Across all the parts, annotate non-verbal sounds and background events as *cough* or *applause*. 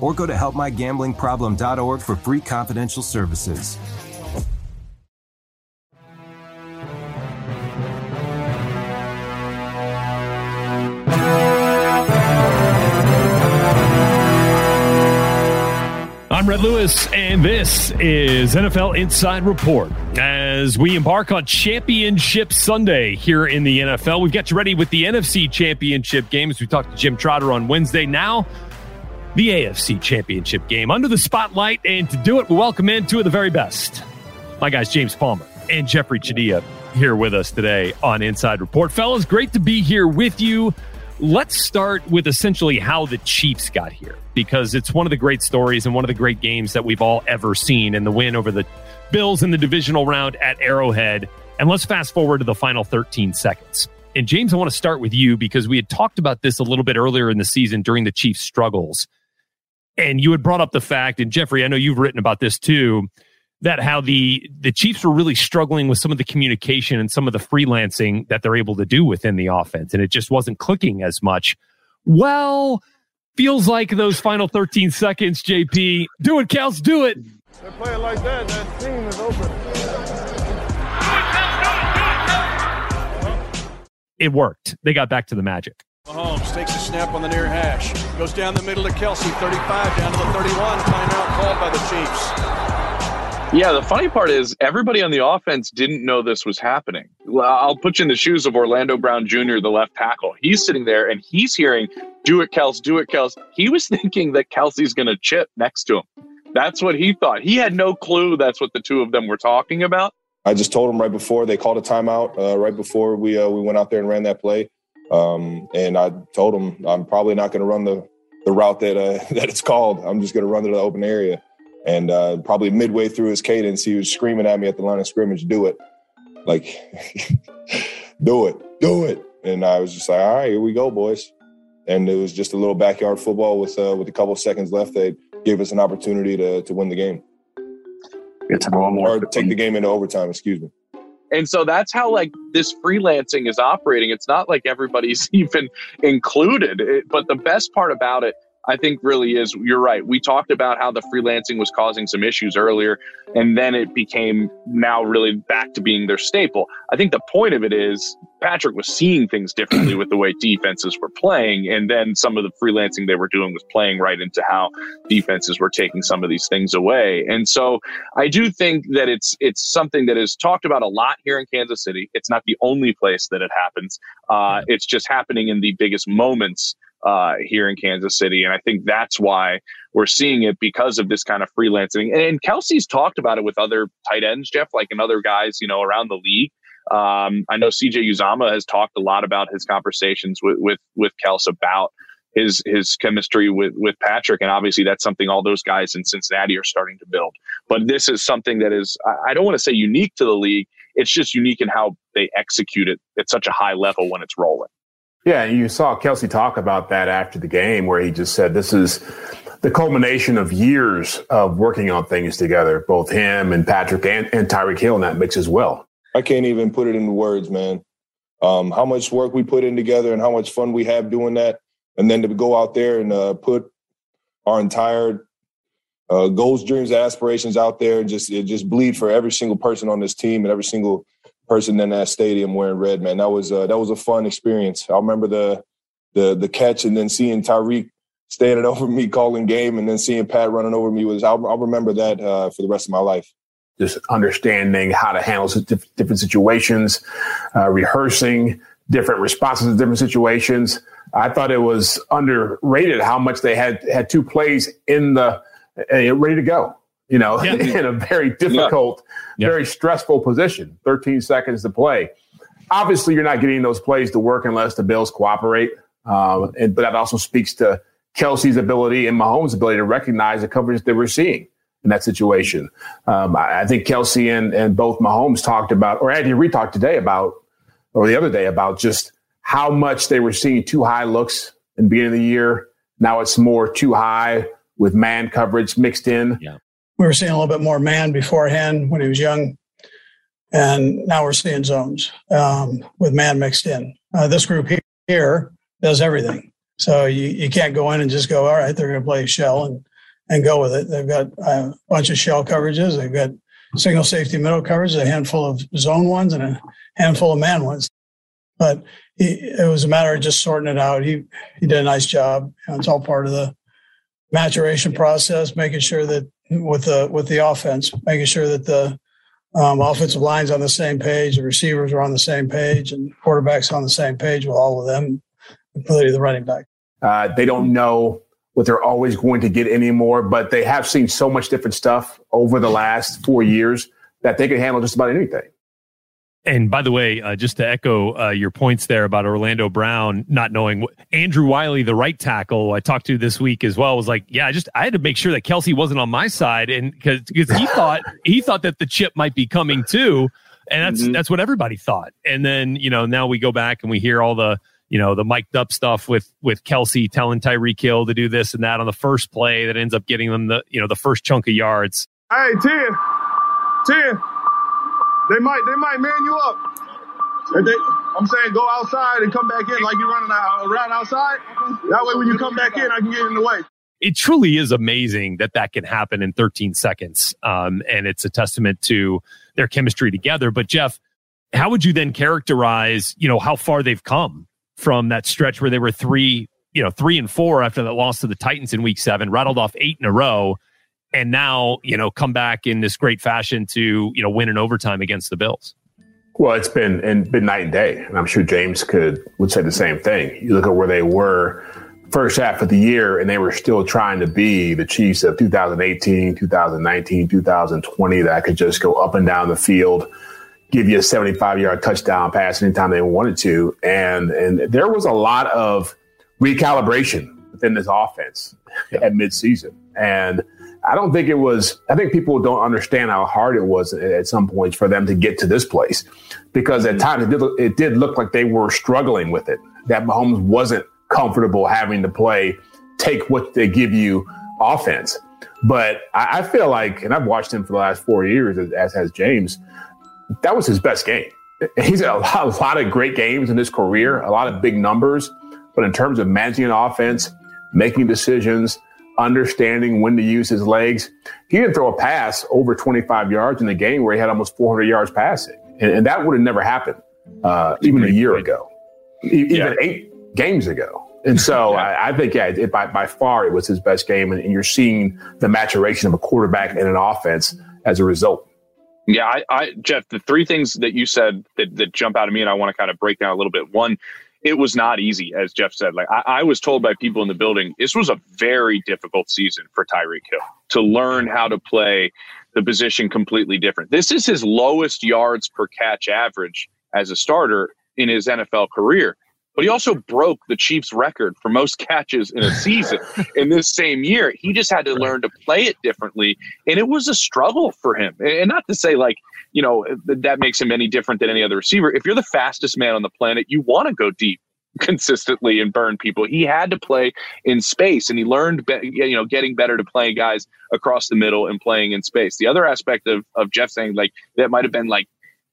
or go to helpmygamblingproblem.org for free confidential services. I'm Rhett Lewis, and this is NFL Inside Report. As we embark on Championship Sunday here in the NFL, we've got you ready with the NFC Championship game as we talked to Jim Trotter on Wednesday. Now, the AFC Championship game under the spotlight, and to do it, we welcome in two of the very best. My guys, James Palmer and Jeffrey Chadiha, here with us today on Inside Report. Fellas, great to be here with you. Let's start with essentially how the Chiefs got here because it's one of the great stories and one of the great games that we've all ever seen and the win over the Bills in the divisional round at Arrowhead. And let's fast forward to the final 13 seconds. And James, I want to start with you because we had talked about this a little bit earlier in the season during the Chiefs' struggles. And you had brought up the fact, and Jeffrey, I know you've written about this too, that how the the Chiefs were really struggling with some of the communication and some of the freelancing that they're able to do within the offense, and it just wasn't clicking as much. Well, feels like those final 13 seconds, JP. Do it, Kels, do it. They play it like that, that team is open. It worked. They got back to the magic. Mahomes takes a snap on the near hash, goes down the middle to Kelce, 35 down to the 31. Timeout called by the Chiefs. Yeah, the funny part is everybody on the offense didn't know this was happening. I'll put you in the shoes of Orlando Brown Jr., the left tackle. He's sitting there and he's hearing, do it, Kels, do it, Kels. He was *laughs* thinking that Kelce's going to chip next to him. That's what he thought. He had no clue that's what the two of them were talking about. I just told him right before they called a timeout, uh, right before we uh, we went out there and ran that play. Um, and I told him I'm probably not going to run the the route that uh, *laughs* that it's called. I'm just going to run to the open area. And uh, probably midway through his cadence, he was screaming at me at the line of scrimmage, "Do it! Like, *laughs* do it, do it!" And I was just like, "All right, here we go, boys." And it was just a little backyard football with uh, with a couple seconds left. They gave us an opportunity to to win the game. Get to one more. Or take the game into overtime. Excuse me. And so that's how like this freelancing is operating. It's not like everybody's *laughs* even included. It, but the best part about it, I think, really is you're right. We talked about how the freelancing was causing some issues earlier, and then it became now really back to being their staple. I think the point of it is Patrick was seeing things differently with the way defenses were playing, and then some of the freelancing they were doing was playing right into how defenses were taking some of these things away. And so I do think that it's it's something that is talked about a lot here in Kansas City. It's not the only place that it happens. Uh, it's just happening in the biggest moments uh, here in Kansas City. And I think that's why we're seeing it because of this kind of freelancing. And Kelce's talked about it with other tight ends, Jeff, like and other guys, you know, around the league. Um, I know CJ Uzomah has talked a lot about his conversations with with with Kels about his his chemistry with with Patrick, and obviously that's something all those guys in Cincinnati are starting to build. But this is something that is I don't want to say unique to the league. It's just unique in how they execute it at such a high level when it's rolling. Yeah, you saw Kelce talk about that after the game, where he just said, "This is the culmination of years of working on things together, both him and Patrick and, and Tyreek Hill in that mix as well. I can't even put it into words, man. Um, how much work we put in together and how much fun we have doing that. And then to go out there and uh, put our entire uh, goals, dreams, aspirations out there and just just bleed for every single person on this team and every single person in that stadium wearing red, man. That was uh, that was a fun experience. I remember the the the catch and then seeing Tyreek standing *laughs* over me calling game and then seeing Pat running over me was I'll, I'll remember that uh, for the rest of my life. Just understanding how to handle different situations, uh, rehearsing different responses to different situations. I thought it was underrated how much they had had two plays in the uh, ready to go. You know, yeah. *laughs* in a very difficult, yeah. very stressful position. 13 seconds to play. Obviously, you're not getting those plays to work unless the Bills cooperate. Um, and, but that also speaks to Kelce's ability and Mahomes' ability to recognize the coverage that we're seeing in that situation. Um, I, I, think Kelce and, and both Mahomes talked about, or Andy Reid talked today about, or the other day about just how much they were seeing two high looks in the beginning of the year. Now it's more two high with man coverage mixed in. Yeah. We were seeing a little bit more man beforehand when he was young. And now we're seeing zones um, with man mixed in. Uh, this group here does everything. So you, you can't go in and just go, all right, they're going to play shell and, and go with it. They've got a bunch of shell coverages. They've got single safety middle coverage, a handful of zone ones and a handful of man ones. But he, it was a matter of just sorting it out. He, he did a nice job. And it's all part of the maturation process, making sure that with the, with the offense, making sure that the um, offensive lines on the same page, the receivers are on the same page, and quarterbacks on the same page with all of them including the running back. Uh, they don't know what they're always going to get anymore, but they have seen so much different stuff over the last four years that they can handle just about anything. And by the way, uh, just to echo uh, your points there about Orlando Brown not knowing what, Andrew Wylie, the right tackle, I talked to this week as well, was like, "Yeah, I just I had to make sure that Kelce wasn't on my side, and because he *laughs* thought he thought that the chip might be coming too, and that's mm-hmm. that's what everybody thought. And then you know now we go back and we hear all the you know, the mic'd up stuff with with Kelce telling Tyreek Hill to do this and that on the first play that ends up getting them the you know the first chunk of yards. Hey, ten, ten. They might they might man you up. They, I'm saying go outside and come back in like you're running around outside. That way, when you come back in, I can get in the way. It truly is amazing that that can happen in 13 seconds, um, and it's a testament to their chemistry together. But Jeff, how would you then characterize, you know, how far they've come from that stretch where they were three, you know, three and four after that loss to the Titans in week seven, rattled off eight in a row, and now, you know, come back in this great fashion to, you know, win in overtime against the Bills. Well, it's been and been night and day. And I'm sure James could would say the same thing. You look at where they were first half of the year and they were still trying to be the Chiefs of 2018, 2019, 2020 that could just go up and down the field give you a 75 yard touchdown pass anytime they wanted to. And, and there was a lot of recalibration within this offense yeah. at midseason. And I don't think it was, I think people don't understand how hard it was at some points for them to get to this place because at times it did, it did look like they were struggling with it, that Mahomes wasn't comfortable having to play, take what they give you offense. But I, I feel like, and I've watched him for the last four years, as, as has James, that was his best game. *laughs* He's had a lot, a lot of great games in his career, a lot of big numbers. But in terms of managing an offense, making decisions, understanding when to use his legs, he didn't throw a pass over 25 yards in the game where he had almost 400 yards passing. And, and that would have never happened uh, even a year ago, even yeah. eight games ago. And so *laughs* yeah. I, I, think, yeah, it, by, by far it was his best game. And, and you're seeing the maturation of a quarterback and an offense as a result. Yeah, I, I, Jeff, the three things that you said that, that jump out at me, and I want to kind of break down a little bit. One, it was not easy, as Jeff said. Like I, I, was told by people in the building, this was a very difficult season for Tyreek Hill to learn how to play the position completely different. This is his lowest yards per catch average as a starter in his NFL career but he also broke the Chiefs' record for most catches in a season *laughs* in this same year. He just had to learn to play it differently, and it was a struggle for him. And not to say like you know that makes him any different than any other receiver. If you're the fastest man on the planet, you want to go deep *laughs* consistently and burn people. He had to play in space, and he learned, be, you know, getting better to playing guys across the middle and playing in space. The other aspect of of Jeff saying like that might have been like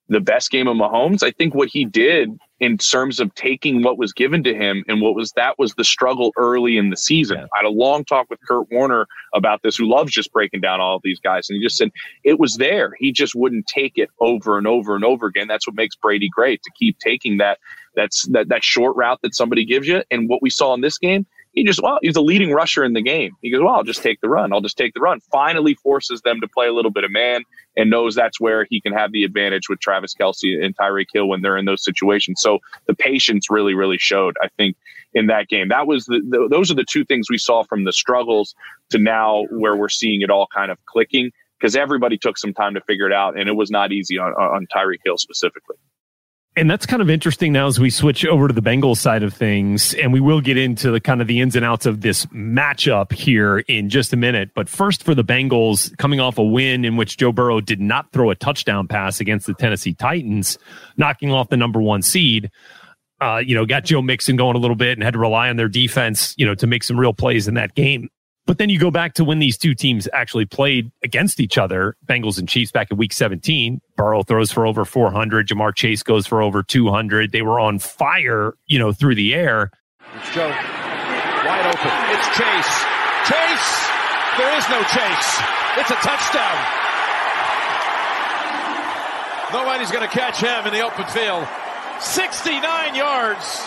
the best game of Mahomes. I think what he did in terms of taking what was given to him and what was that was the struggle early in the season. I had a long talk with Kurt Warner about this, who loves just breaking down all of these guys. And he just said it was there. He just wouldn't take it over and over and over again. That's what makes Brady great to keep taking that that's that that short route that somebody gives you. And what we saw in this game, he just well, he's the leading rusher in the game. He goes, well, I'll just take the run. I'll just take the run. Finally forces them to play a little bit of man and knows that's where he can have the advantage with Travis Kelce and Tyreek Hill when they're in those situations. So the patience really, really showed. I think in that game. That was the, the, those are the two things we saw from the struggles to now where we're seeing it all kind of clicking because everybody took some time to figure it out and it was not easy on, on Tyreek Hill specifically. And that's kind of interesting now as we switch over to the Bengals side of things. And we will get into the kind of the ins and outs of this matchup here in just a minute. But first, for the Bengals, coming off a win in which Joe Burrow did not throw a touchdown pass against the Tennessee Titans, knocking off the number one seed. Uh, you know, got Joe Mixon going a little bit and had to rely on their defense, you know, to make some real plays in that game. But then you go back to when these two teams actually played against each other, Bengals and Chiefs back in week 17. Burrow throws for over 400. Ja'Marr Chase goes for over 200. They were on fire, you know, through the air. It's Joe wide open. It's Chase. Chase. There is no Chase. It's a touchdown. Nobody's going to catch him in the open field. 69 yards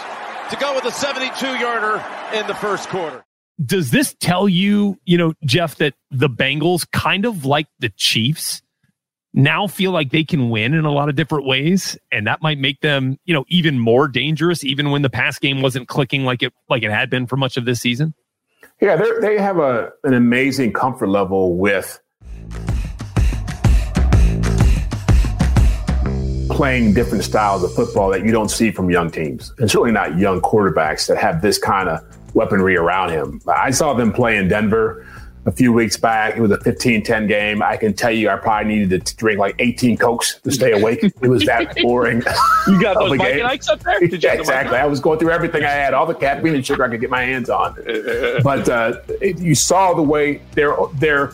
to go with a 72 yarder in the first quarter does this tell you, you know, Jeff, that the Bengals kind of like the Chiefs now feel like they can win in a lot of different ways, and that might make them, you know, even more dangerous, even when the pass game wasn't clicking like it like it had been for much of this season? Yeah, they have a an amazing comfort level with playing different styles of football that you don't see from young teams, and certainly not young quarterbacks that have this kind of weaponry around him. I saw them play in Denver a few weeks back. It was a 15-10 game. I can tell you I probably needed to drink like 18 Cokes to stay awake. *laughs* It was that boring. you got those Mike and Ike's up there? *laughs* yeah, exactly. I was going through everything I had, all the caffeine and sugar I could get my hands on. *laughs* but uh, it, you saw the way their their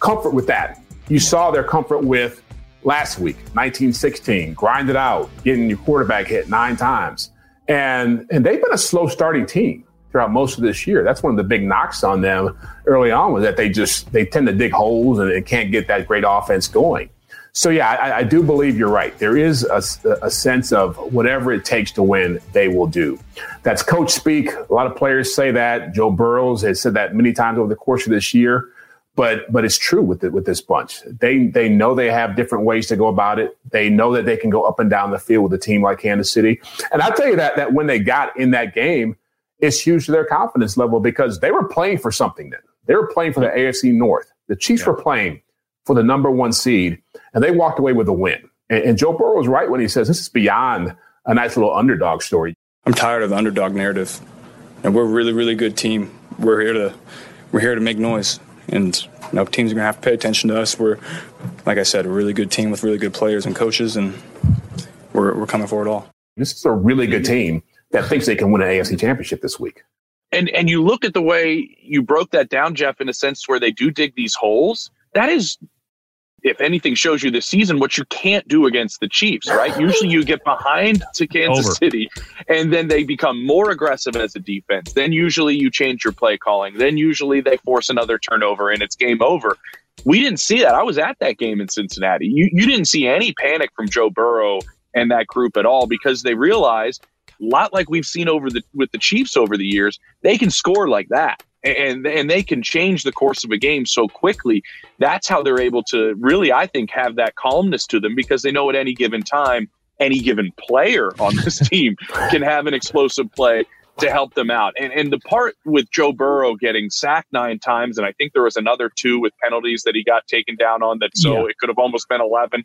comfort with that. You saw their comfort with last week, 1916, grind it out, getting your quarterback hit nine times. And and they've been a slow starting team throughout most of this year. That's one of the big knocks on them early on was that they just they tend to dig holes and, and can't get that great offense going. So yeah, I, I do believe you're right. There is a, a, sense of whatever it takes to win, they will do. That's coach speak. A lot of players say that. Joe Burrows has said that many times over the course of this year. But but it's true with with this bunch. They they know they have different ways to go about it. They know that they can go up and down the field with a team like Kansas City. And I'll tell you that that when they got in that game, it's huge to their confidence level because they were playing for something then. They were playing for the AFC North. The Chiefs yeah. were playing for the number one seed, and they walked away with a win. And, and Joe Burrow was right when he says this is beyond a nice little underdog story. I'm tired of the underdog narrative, and we're a really, really good team. We're here to we're here to make noise, and you know, teams are gonna have to pay attention to us. We're, like I said, a really good team with really good players and coaches, and we're we're coming for it all. This is a really good team that thinks they can win an AFC championship this week. And and you look at the way you broke that down, Jeff, in a sense where they do dig these holes. That is, if anything, shows you this season what you can't do against the Chiefs. Right? Usually, you get behind to Kansas Over. City, and then they become more aggressive as a defense. Then usually you change your play calling. Then usually they force another turnover, and it's game over. We didn't see that. I was at that game in Cincinnati. You you didn't see any panic from Joe Burrow and that group at all because they realized lot like we've seen over the with the Chiefs over the years, they can score like that. And and they can change the course of a game so quickly. That's how they're able to really, I think, have that calmness to them because they know at any given time, any given player on this *laughs* team can have an explosive play to help them out. And and the part with Joe Burrow getting sacked nine times, and I think there was another two with penalties that he got taken down on that so yeah. it could have almost been eleven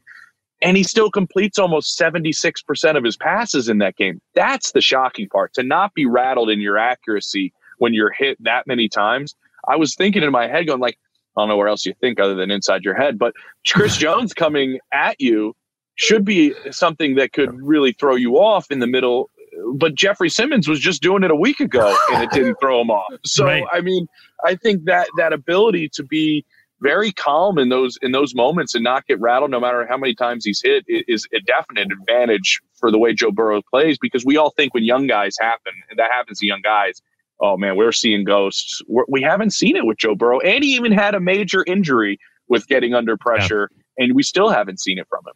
and he still completes almost 76% of his passes in that game. That's the shocking part to not be rattled in your accuracy when you're hit that many times. I was thinking in my head, going like, I don't know where else you think other than inside your head, but Chris *laughs* Jones coming at you should be something that could really throw you off in the middle but Jeffrey Simmons was just doing it a week ago and it didn't throw him off. So Right. I mean, I think that that ability to be very calm in those in those moments and not get rattled no matter how many times he's hit is a definite advantage for the way Joe Burrow plays because we all think when young guys happen and that happens to young guys oh man we're seeing ghosts. We're, we haven't seen it with Joe Burrow and he even had a major injury with getting under pressure and we still haven't seen it from him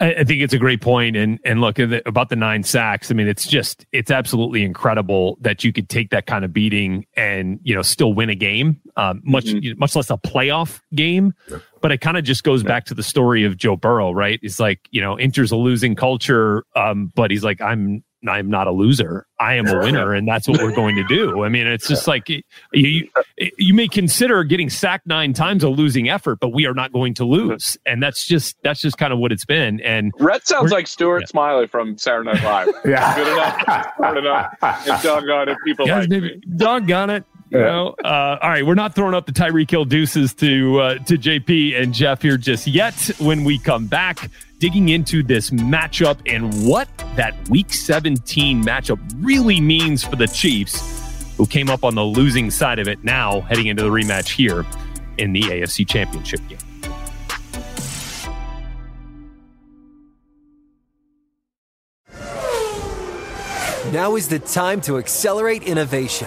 I, I think it's a great point, and and look at the, about the nine sacks. I mean, it's just it's absolutely incredible that you could take that kind of beating and you know still win a game, um, much much less a playoff game. But it kind of just goes back to the story of Joe Burrow, right? It's like you know enters a losing culture, um, but he's like I'm I'm not a loser. I am a winner, and that's what we're going to do. I mean, it's just like you, you you may consider getting sacked nine times a losing effort, but we are not going to lose, and that's just that's just kind of what it's been. And Rhett sounds like Stuart Smalley from Saturday Night Live. *laughs* Yeah. Good enough. Good enough. *laughs* And doggone it, people guys, like maybe me. doggone it. You know, uh, all right, we're not throwing up the Tyreek Hill deuces to uh, to JP and Jeff here just yet. When we come back, digging into this matchup and what that Week 17 matchup really means for the Chiefs, who came up on the losing side of it. Now heading into the rematch here in the AFC Championship game. Now is the time to accelerate innovation.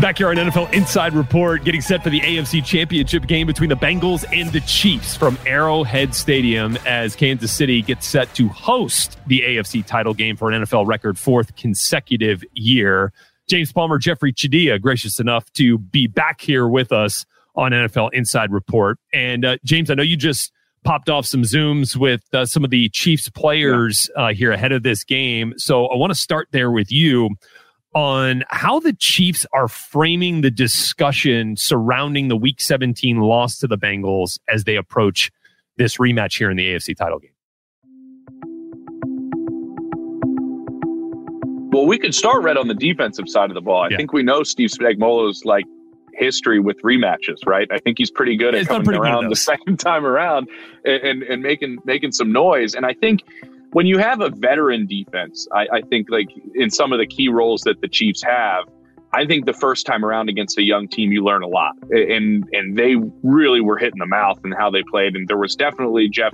Back here on NFL Inside Report, getting set for the AFC Championship game between the Bengals and the Chiefs from Arrowhead Stadium as Kansas City gets set to host the AFC title game for an NFL record fourth consecutive year. James Palmer, Jeffrey Chadiha, gracious enough to be back here with us on NFL Inside Report. And uh, James, I know you just popped off some Zooms with uh, some of the Chiefs players uh, here ahead of this game. So I want to start there with you on how the Chiefs are framing the discussion surrounding the Week 17 loss to the Bengals as they approach this rematch here in the AFC title game. Well, we could start right on the defensive side of the ball. I Yeah. think we know Steve Spagnuolo's like history with rematches, right? I think he's pretty good at He's coming pretty around the *laughs* second time around and, and and making making some noise. And I think when you have a veteran defense, I, I think like in some of the key roles that the Chiefs have, I think the first time around against a young team, you learn a lot. And and they really were hitting the mouth and how they played. And there was definitely Jeff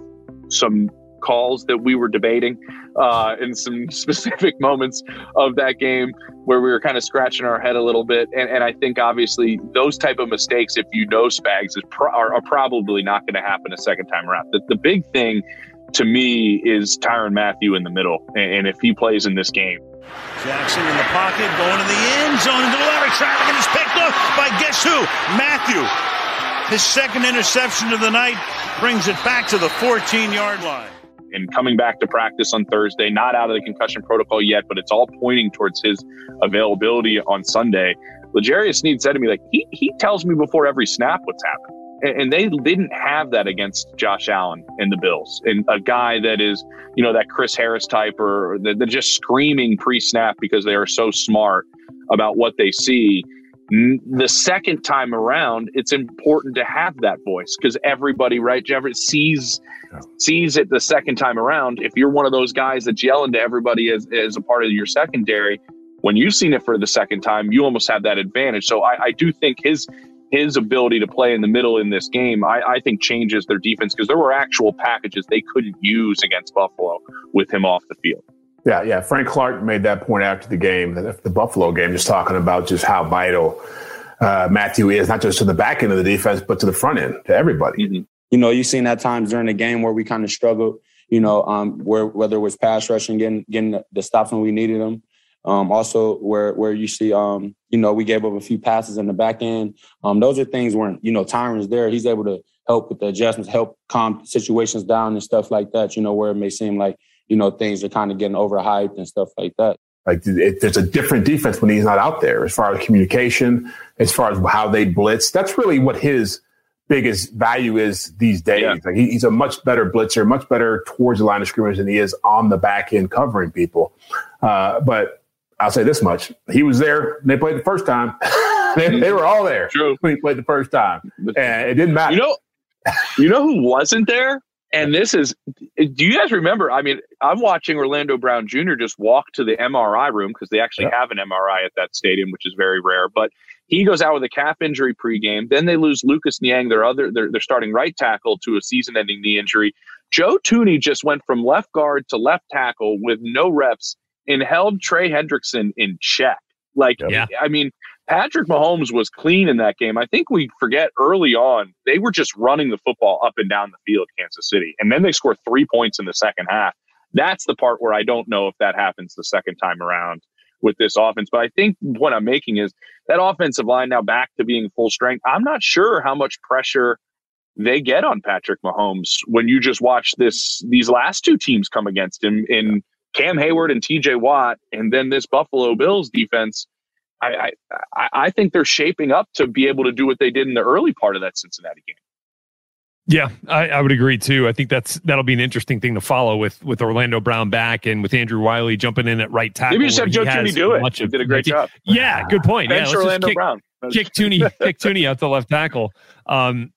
some calls that we were debating uh, in some *laughs* specific moments of that game where we were kind of scratching our head a little bit. And, and I think obviously those type of mistakes, if you know Spags, is pro- are, are, probably not going to happen a second time around. The, the big thing to me is Tyrann Mathieu in the middle, and, if he plays in this game. Jackson in the pocket, going to the end zone, into the ladder traffic, and is picked up by guess who? Mathieu. His second interception of the night brings it back to the 14 yard line. And coming back to practice on Thursday, not out of the concussion protocol yet, but it's all pointing towards his availability on Sunday. L'Jarius Sneed said to me, like, he, he tells me before every snap what's happening and they didn't have that against Josh Allen and the Bills, and a guy that is, you know, that Chris Harris type, or they're just screaming pre-snap because they are so smart about what they see. The second time around, it's important to have that voice because everybody, right, Jeffrey, sees sees it the second time around. If you're one of those guys that's yelling to everybody as, as a part of your secondary, when you've seen it for the second time, you almost have that advantage. So I, I do think his his ability to play in the middle in this game, I, I think changes their defense because there were actual packages they couldn't use against Buffalo with him off the field. Yeah, yeah. Frank Clark made that point after the game, the, the Buffalo game, just talking about just how vital uh, Mathieu is, not just to the back end of the defense, but to the front end, to everybody. Mm-hmm. You know, you've seen that times during the game where we kind of struggled, you know, um, where whether it was pass rushing, getting getting the, the stops when we needed them, um, also, where where you see, um, you know, we gave up a few passes in the back end. Um, those are things where you know Tyrann's there. He's able to help with the adjustments, help calm situations down and stuff like that. You know, where it may seem like you know things are kind of getting overhyped and stuff like that. Like it, there's a different defense when he's not out there, as far as communication, as far as how they blitz. That's really what his biggest value is these days. Yeah. Like he, he's a much better blitzer, much better towards the line of scrimmage than he is on the back end covering people. Uh, but I'll say this much: he was there. They played the first time. *laughs* they, they, were all there True. when he played the first time, and it didn't matter. You know, you know who wasn't there? And this is, do you guys remember? I mean, I'm watching Orlando Brown Jr. just walk to the MRI room because they actually have an MRI at that stadium, which is very rare. But he goes out with a calf injury pregame. Then they lose Lucas Niang, their other, their, their starting right tackle, to a season-ending knee injury. Joe Thuney just went from left guard to left tackle with no reps and held Trey Hendrickson in check. Like, yeah. I mean, Patrick Mahomes was clean in that game. I think we forget early on, they were just running the football up and down the field, Kansas City. And then they score three points in the second half. That's the part where I don't know if that happens the second time around with this offense. But I think what I'm making is that offensive line now back to being full strength. I'm not sure how much pressure they get on Patrick Mahomes when you just watch this these last two teams come against him in Cam Heyward and TJ Watt, and then this Buffalo Bills defense, I, I, I think they're shaping up to be able to do what they did in the early part of that Cincinnati game. Yeah, I, I, would agree too. I think that's that'll be an interesting thing to follow with with Orlando Brown back and with Andrew Wylie jumping in at right tackle. Maybe just have Joe Thuney do it. Much of, did a great job. Yeah, good point. Bench yeah, Orlando kick, Brown. kick Thuney, kick Thuney out to left tackle. Um,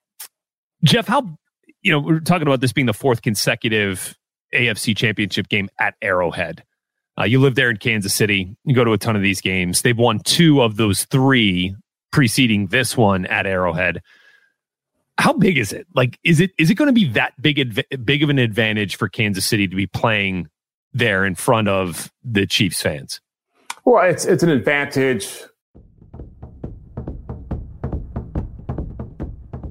Jeff, how you know we're talking about this being the fourth consecutive AFC championship game at Arrowhead. Uh, you live there in Kansas City. You go to a ton of these games. They've won two of those three preceding this one at Arrowhead. How big is it? Like, is it is it going to be that big adv- big of an advantage for Kansas City to be playing there in front of the Chiefs fans? Well, it's it's an advantage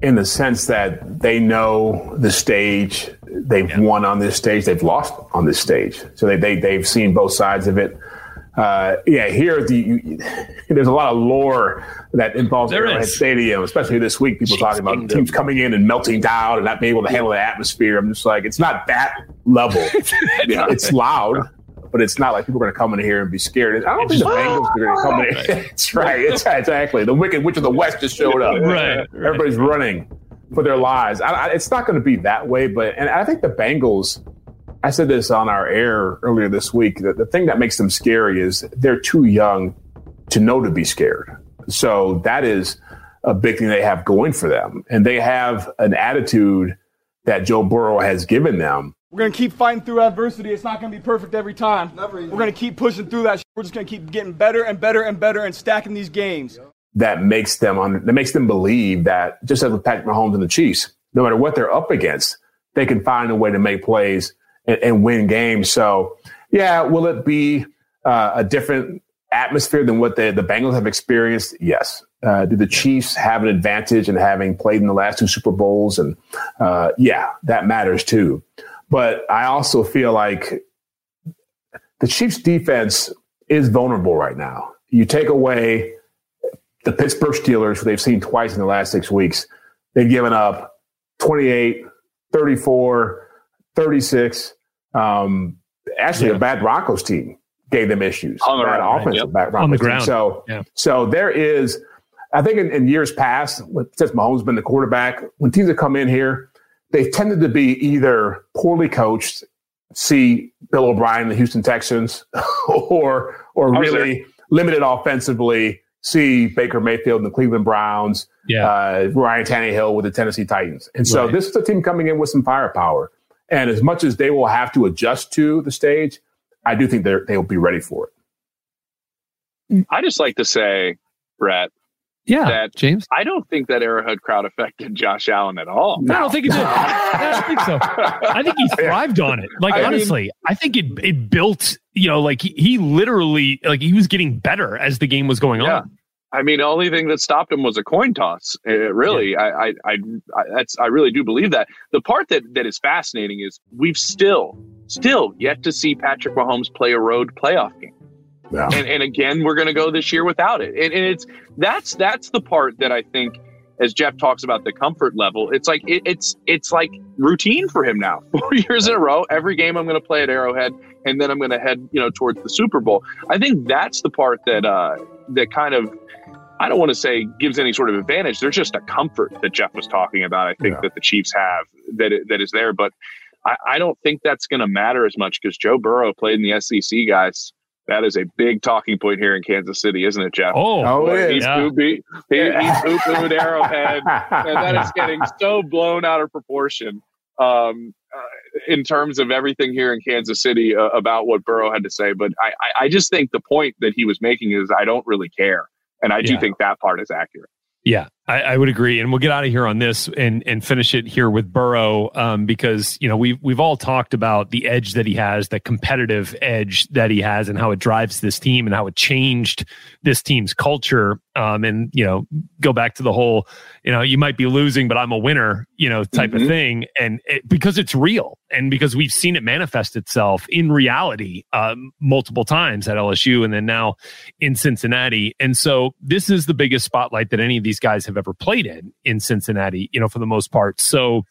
in the sense that they know the stage they've yeah. won on this stage, they've lost on this stage. So they, they they've seen both sides of it. Uh, yeah, here the you, *laughs* there's a lot of lore that involves there Arrowhead is. Stadium, especially this week. People Jeez, talking about kingdom. teams coming in and melting down and not being able to handle the atmosphere. I'm just like, it's not that level. *laughs* yeah, it's loud, but it's not like people are going to come in here and be scared. I don't think the Bengals are going to come in. *laughs* Here. It's right. It's exactly the Wicked Witch of the West just showed up. right, right. Everybody's running for their lives. I, I, it's not going to be that way, but and I think the Bengals. I said this on our air earlier this week. That the thing that makes them scary is they're too young to know to be scared. So that is a big thing they have going for them, and they have an attitude that Joe Burrow has given them. We're going to keep fighting through adversity. It's not going to be perfect every time. Never We're going to keep pushing through that. We're just going to keep getting better and better and better and stacking these games that makes them that makes them believe that just as with Patrick Mahomes and the Chiefs, no matter what they're up against, they can find a way to make plays and, and win games. So, yeah, will it be uh, a different atmosphere than what the, the Bengals have experienced? Yes. Uh, do the Chiefs have an advantage in having played in the last two Super Bowls? And uh, yeah, that matters too. But I also feel like the Chiefs' defense is vulnerable right now. You take away the Pittsburgh Steelers, who they've seen twice in the last six weeks, they've given up 28, 34, 36. Um, actually, yeah. a bad Broncos team gave them issues. On the bad right, offensive yep. bad Broncos On the team. So, Yeah. so there is, I think in, in years past, since Mahomes has been the quarterback, when teams have come in here, they've tended to be either poorly coached, see Bill O'Brien, the Houston Texans, *laughs* or or really limited offensively, see Baker Mayfield and the Cleveland Browns, Yeah. uh, Ryan Tannehill with the Tennessee Titans. And so Right. this is a team coming in with some firepower. And as much as they will have to adjust to the stage, I do think they're, they'll be ready for it. I just like to say, Rhett, Yeah, that James. I don't think that Arrowhead crowd affected Josh Allen at all. I don't think it did. *laughs* I don't think so. I think he *laughs* thrived on it. Like I mean- honestly, I think it it built. You know, like he, he literally like he was getting better as the game was going Yeah. on. I mean, the only thing that stopped him was a coin toss. Uh, really, I, I, I, I, that's, I really do believe that. The part that, that is fascinating is we've still, still yet to see Patrick Mahomes play a road playoff game. Yeah. And, and again, we're going to go this year without it. And, and it's that's that's the part that I think, as Jeff talks about the comfort level, it's like it, it's it's like routine for him now. *laughs* Four years in a row, every game I'm going to play at Arrowhead, and then I'm going to head you know towards the Super Bowl. I think that's the part that uh, that kind of I don't want to say gives any sort of advantage. There's just a comfort that Jeff was talking about. I think Yeah. that the Chiefs have that that is there, but I, I don't think that's going to matter as much because Joe Burrow played in the SEC, guys. That is a big talking point here in Kansas City, isn't it, Jeff? Oh, Oh, it He's is. yeah. poo he, he's poo pooed Arrowhead, *laughs* and that is getting so blown out of proportion um, uh, in terms of everything here in Kansas City uh, about what Burrow had to say. But I, I, I just think the point that he was making is I don't really care, and I do Yeah. think that part is accurate. Yeah, I, I would agree, and we'll get out of here on this and and finish it here with Burrow, um, because you know we've we've all talked about the edge that he has, the competitive edge that he has, and how it drives this team and how it changed this team's culture. Um, and you know, go back to the whole, you know, you might be losing, but I'm a winner, you know, type of Mhm. thing, and it, because it's real, and because we've seen it manifest itself in reality um, multiple times at LSU, and then now in Cincinnati. And so this is the biggest spotlight that any of these guys have ever played in in Cincinnati, you know, for the most part. So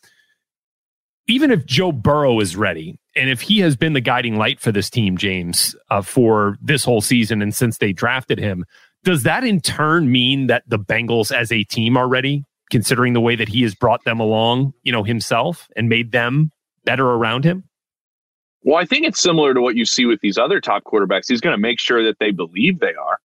even if Joe Burrow is ready and if he has been the guiding light for this team, James, uh, for this whole season and since they drafted him, does that in turn mean that the Bengals as a team are ready, considering the way that he has brought them along, you know, himself and made them better around him? Well, I think it's similar to what you see with these other top quarterbacks. He's going to make sure that they believe they are.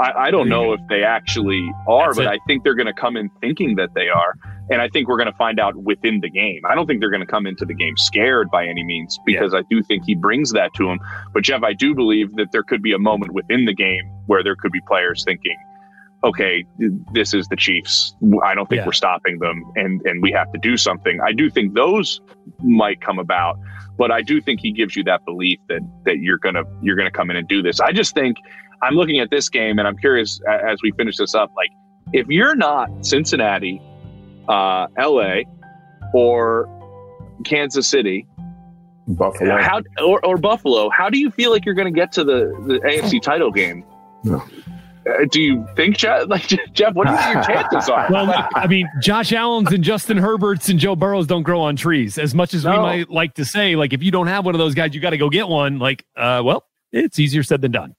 I, I don't know if they actually are, That's but it. I think they're going to come in thinking that they are. And I think we're going to find out within the game. I don't think they're going to come into the game scared by any means because I do think he brings that to him. But Jeff, I do believe that there could be a moment within the game where there could be players thinking, okay, this is the Chiefs. I don't think Yeah. we're stopping them and, and we have to do something. I do think those might come about, but I do think he gives you that belief that, that you're going to, you're going to come in and do this. I just think I'm looking at this game and I'm curious as we finish this up, like if you're not Cincinnati, uh, LA or Kansas City, Buffalo. how or, or Buffalo, how do you feel like you're going to get to the, the AFC title game? No. Uh, do you think, Jeff? *laughs* Like Jeff, what do you think your chances are? *laughs* Well, I mean, Josh Allen's and Justin Herbert's and Joe Burrows don't grow on trees. As much as we might like to say, like if you don't have one of those guys, you got to go get one. Like, uh, well, it's easier said than done.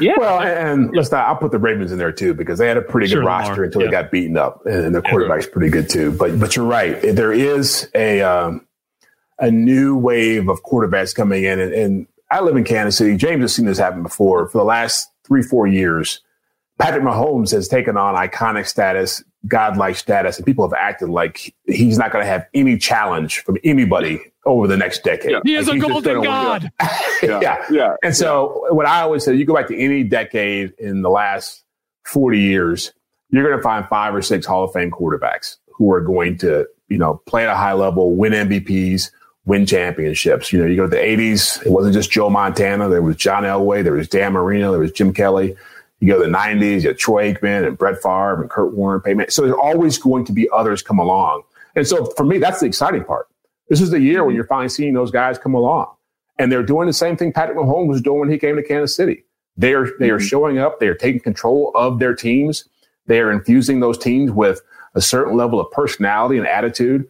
Yeah, Well, and let's not, I'll put the Ravens in there too because they had a pretty Sure, good Lamar. roster until Yeah. they got beaten up, and their quarterback's pretty good too. But but you're right, there is a um, a new wave of quarterbacks coming in, and, and I live in Kansas City. James has seen this happen before for the last three four years. Patrick Mahomes has taken on iconic status, godlike status, and people have acted like he's not going to have any challenge from anybody over the next decade. Yeah. He is Like, a he's golden gonna- god. *laughs* yeah. yeah. And so, what I always say, you go back to any decade in the last 40 years, you're going to find five or six Hall of Fame quarterbacks who are going to, you know, play at a high level, win MVPs, win championships. You know, you go to the 80s, it wasn't just Joe Montana. There was John Elway, there was Dan Marino, there was Jim Kelly. You go to the 90s, you had Troy Aikman and Brett Favre and Kurt Warner, Peyton. So there's always going to be others come along. And so for me, that's the exciting part. This is the year when you're finally seeing those guys come along. And they're doing the same thing Patrick Mahomes was doing when he came to Kansas City. They are they are mm-hmm. showing up. They are taking control of their teams. They are infusing those teams with a certain level of personality and attitude.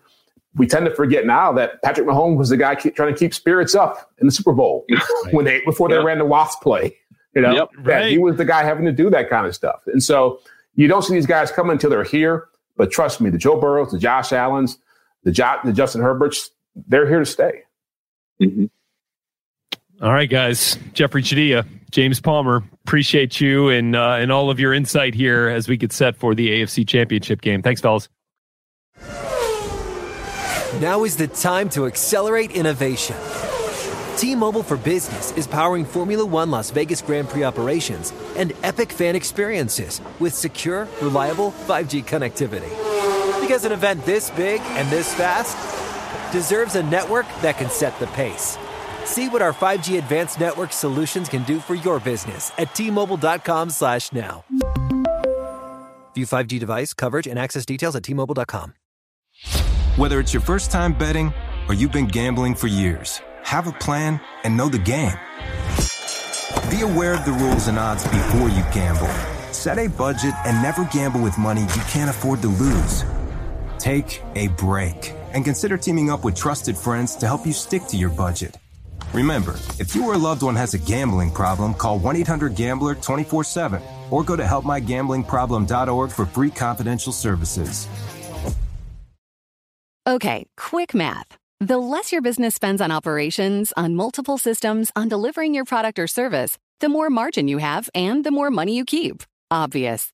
We tend to forget now that Patrick Mahomes was the guy keep, trying to keep spirits up in the Super Bowl *laughs* when they before they ran the Wasp play. You know, yep, right. he was the guy having to do that kind of stuff. And so you don't see these guys coming until they're here. But trust me, the Joe Burrows, the Josh Allens, the, jo- the Justin Herberts, they're here to stay. Mm-hmm. All right, guys. Jeffrey Chadiha, James Palmer, appreciate you and uh, and all of your insight here as we get set for the AFC Championship game. Thanks, fellas. Now is the time to accelerate innovation. T-Mobile for Business is powering Formula One Las Vegas Grand Prix operations and epic fan experiences with secure, reliable 5G connectivity. Because an event this big and this fast deserves a network that can set the pace. See what our 5G advanced network solutions can do for your business at T-Mobile.com slash now. View 5G device coverage and access details at T-Mobile.com. Whether it's your first time betting or you've been gambling for years, have a plan and know the game. Be aware of the rules and odds before you gamble. Set a budget and never gamble with money you can't afford to lose. Take a break and consider teaming up with trusted friends to help you stick to your budget. Remember, if you or a loved one has a gambling problem, call 1 800 Gambler 24 7 or go to helpmygamblingproblem.org for free confidential services. Okay, quick math. The less your business spends on operations, on multiple systems, on delivering your product or service, the more margin you have and the more money you keep. Obvious.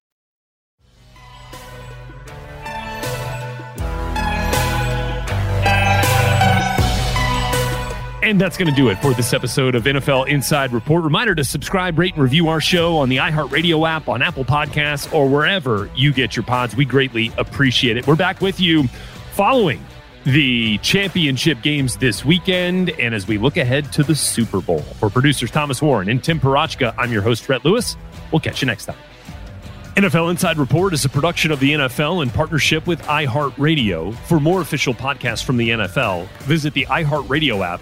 And that's going to do it for this episode of NFL Inside Report. Reminder to subscribe, rate, and review our show on the iHeartRadio app, on Apple Podcasts, or wherever you get your pods. We greatly appreciate it. We're back with you following the championship games this weekend and as we look ahead to the Super Bowl. For producers Thomas Warren and Tim Parochka, I'm your host, Rhett Lewis. We'll catch you next time. NFL Inside Report is a production of the NFL in partnership with iHeartRadio. For more official podcasts from the NFL, visit the iHeartRadio app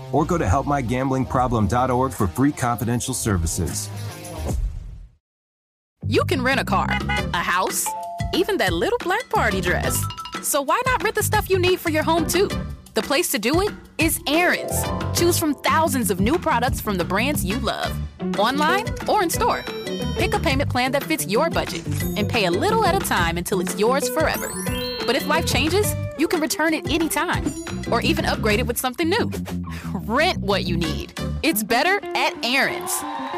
or go to helpmygamblingproblem.org for free confidential services. You can rent a car, a house, even that little black party dress. So why not rent the stuff you need for your home too? The place to do it is Aaron's. Choose from thousands of new products from the brands you love, online or in store. Pick a payment plan that fits your budget and pay a little at a time until it's yours forever. But if life changes, you can return it anytime or even upgrade it with something new. Rent what you need. It's better at Aaron's.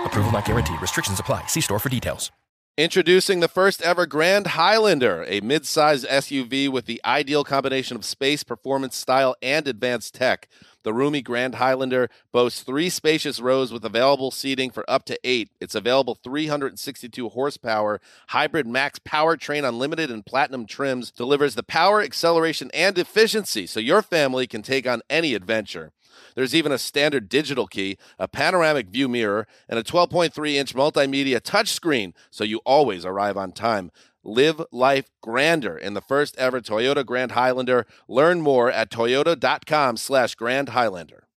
Approval not guaranteed. Restrictions apply. See store for details. Introducing the first ever Grand Highlander, a mid-sized SUV with the ideal combination of space, performance, style, and advanced tech. The roomy Grand Highlander boasts three spacious rows with available seating for up to eight. Its available 362 horsepower hybrid max powertrain unlimited and platinum trims delivers the power, acceleration, and efficiency so your family can take on any adventure. There's even a standard digital key, a panoramic view mirror, and a 12.3 inch multimedia touchscreen, so you always arrive on time. Live life grander in the first ever Toyota Grand Highlander. Learn more at toyota.com slash Grand Highlander.